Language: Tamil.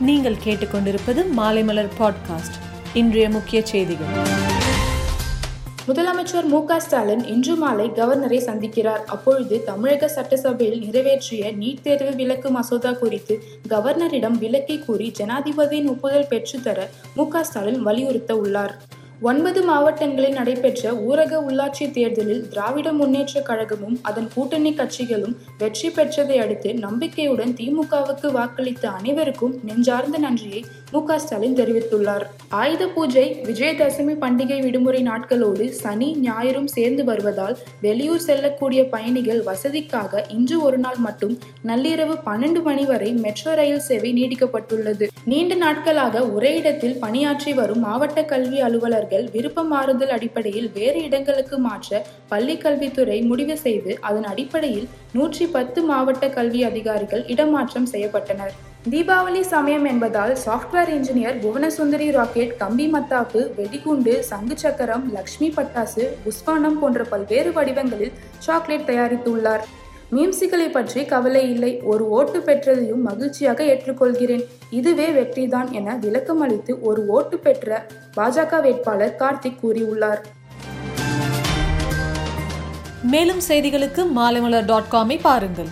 நீங்கள் கேட்டுக்கொண்டிருப்பது மாலைமலர் பாட்காஸ்ட் இன்றைய முக்கிய செய்திகள். முதலமைச்சர் மு க ஸ்டாலின் இன்று மாலை கவர்னரை சந்திக்கிறார். அப்பொழுது தமிழக சட்டசபையில் நிறைவேற்றிய நீட் தேர்வு விலக்கு மசோதா குறித்து கவர்னரிடம் விலக்கை கூறி ஜனாதிபதியின் ஒப்புதல் பெற்றுத்தர மு க ஸ்டாலின் வலியுறுத்த உள்ளார். ஒன்பது மாவட்டங்களில் நடைபெற்ற ஊரக உள்ளாட்சி தேர்தலில் திராவிட முன்னேற்ற கழகமும் அதன் கூட்டணி கட்சிகளும் வெற்றி பெற்றதை அடுத்து நம்பிக்கையுடன் திமுகவுக்கு வாக்களித்த அனைவருக்கும் நெஞ்சார்ந்த நன்றியை மு க ஸ்டாலின் தெரிவித்துள்ளார். ஆயுத பூஜை விஜயதசமி பண்டிகை விடுமுறை நாட்களோடு சனி ஞாயிறும் சேர்ந்து வருவதால் வெளியூர் செல்லக்கூடிய பயணிகள் வசதிக்காக இன்று ஒரு நாள் மட்டும் நள்ளிரவு பன்னெண்டு மணி வரை மெட்ரோ ரயில் சேவை நீடிக்கப்பட்டுள்ளது. நீண்ட நாட்களாக ஒரே இடத்தில் பணியாற்றி வரும் மாவட்ட கல்வி அலுவலர் மாணவர்கள் விருப்ப மாறுதல் அடிப்படையில் வேறு இடங்களுக்கு மாற்ற பள்ளிக்கல்வித்துறை முடிவு செய்து அதன் அடிப்படையில் நூற்றி பத்து மாவட்ட கல்வி அதிகாரிகள் இடமாற்றம் செய்யப்பட்டனர். தீபாவளி சமயம் என்பதால் சாஃப்ட்வேர் இன்ஜினியர் புவனசுந்தரி ராக்கெட் கம்பி மத்தாப்பு வெடிகுண்டு சங்கு சக்கரம் லக்ஷ்மி பட்டாசு புஷ்பானம் போன்ற பல்வேறு வடிவங்களில் சாக்லேட் தயாரித்துள்ளார். மீம்சிகளை பற்றி கவலை இல்லை. ஒரு ஓட்டு பெற்றதையும் மகிழ்ச்சியாக ஏற்றுக்கொள்கிறேன். இதுவே வெற்றிதான் என விளக்கம் அளித்து ஒரு ஓட்டு பெற்ற பாஜக வேட்பாளர் கார்த்திக் கூறியுள்ளார். மேலும் செய்திகளுக்கு மாலைமலர் டாட் காமை பாருங்கள்.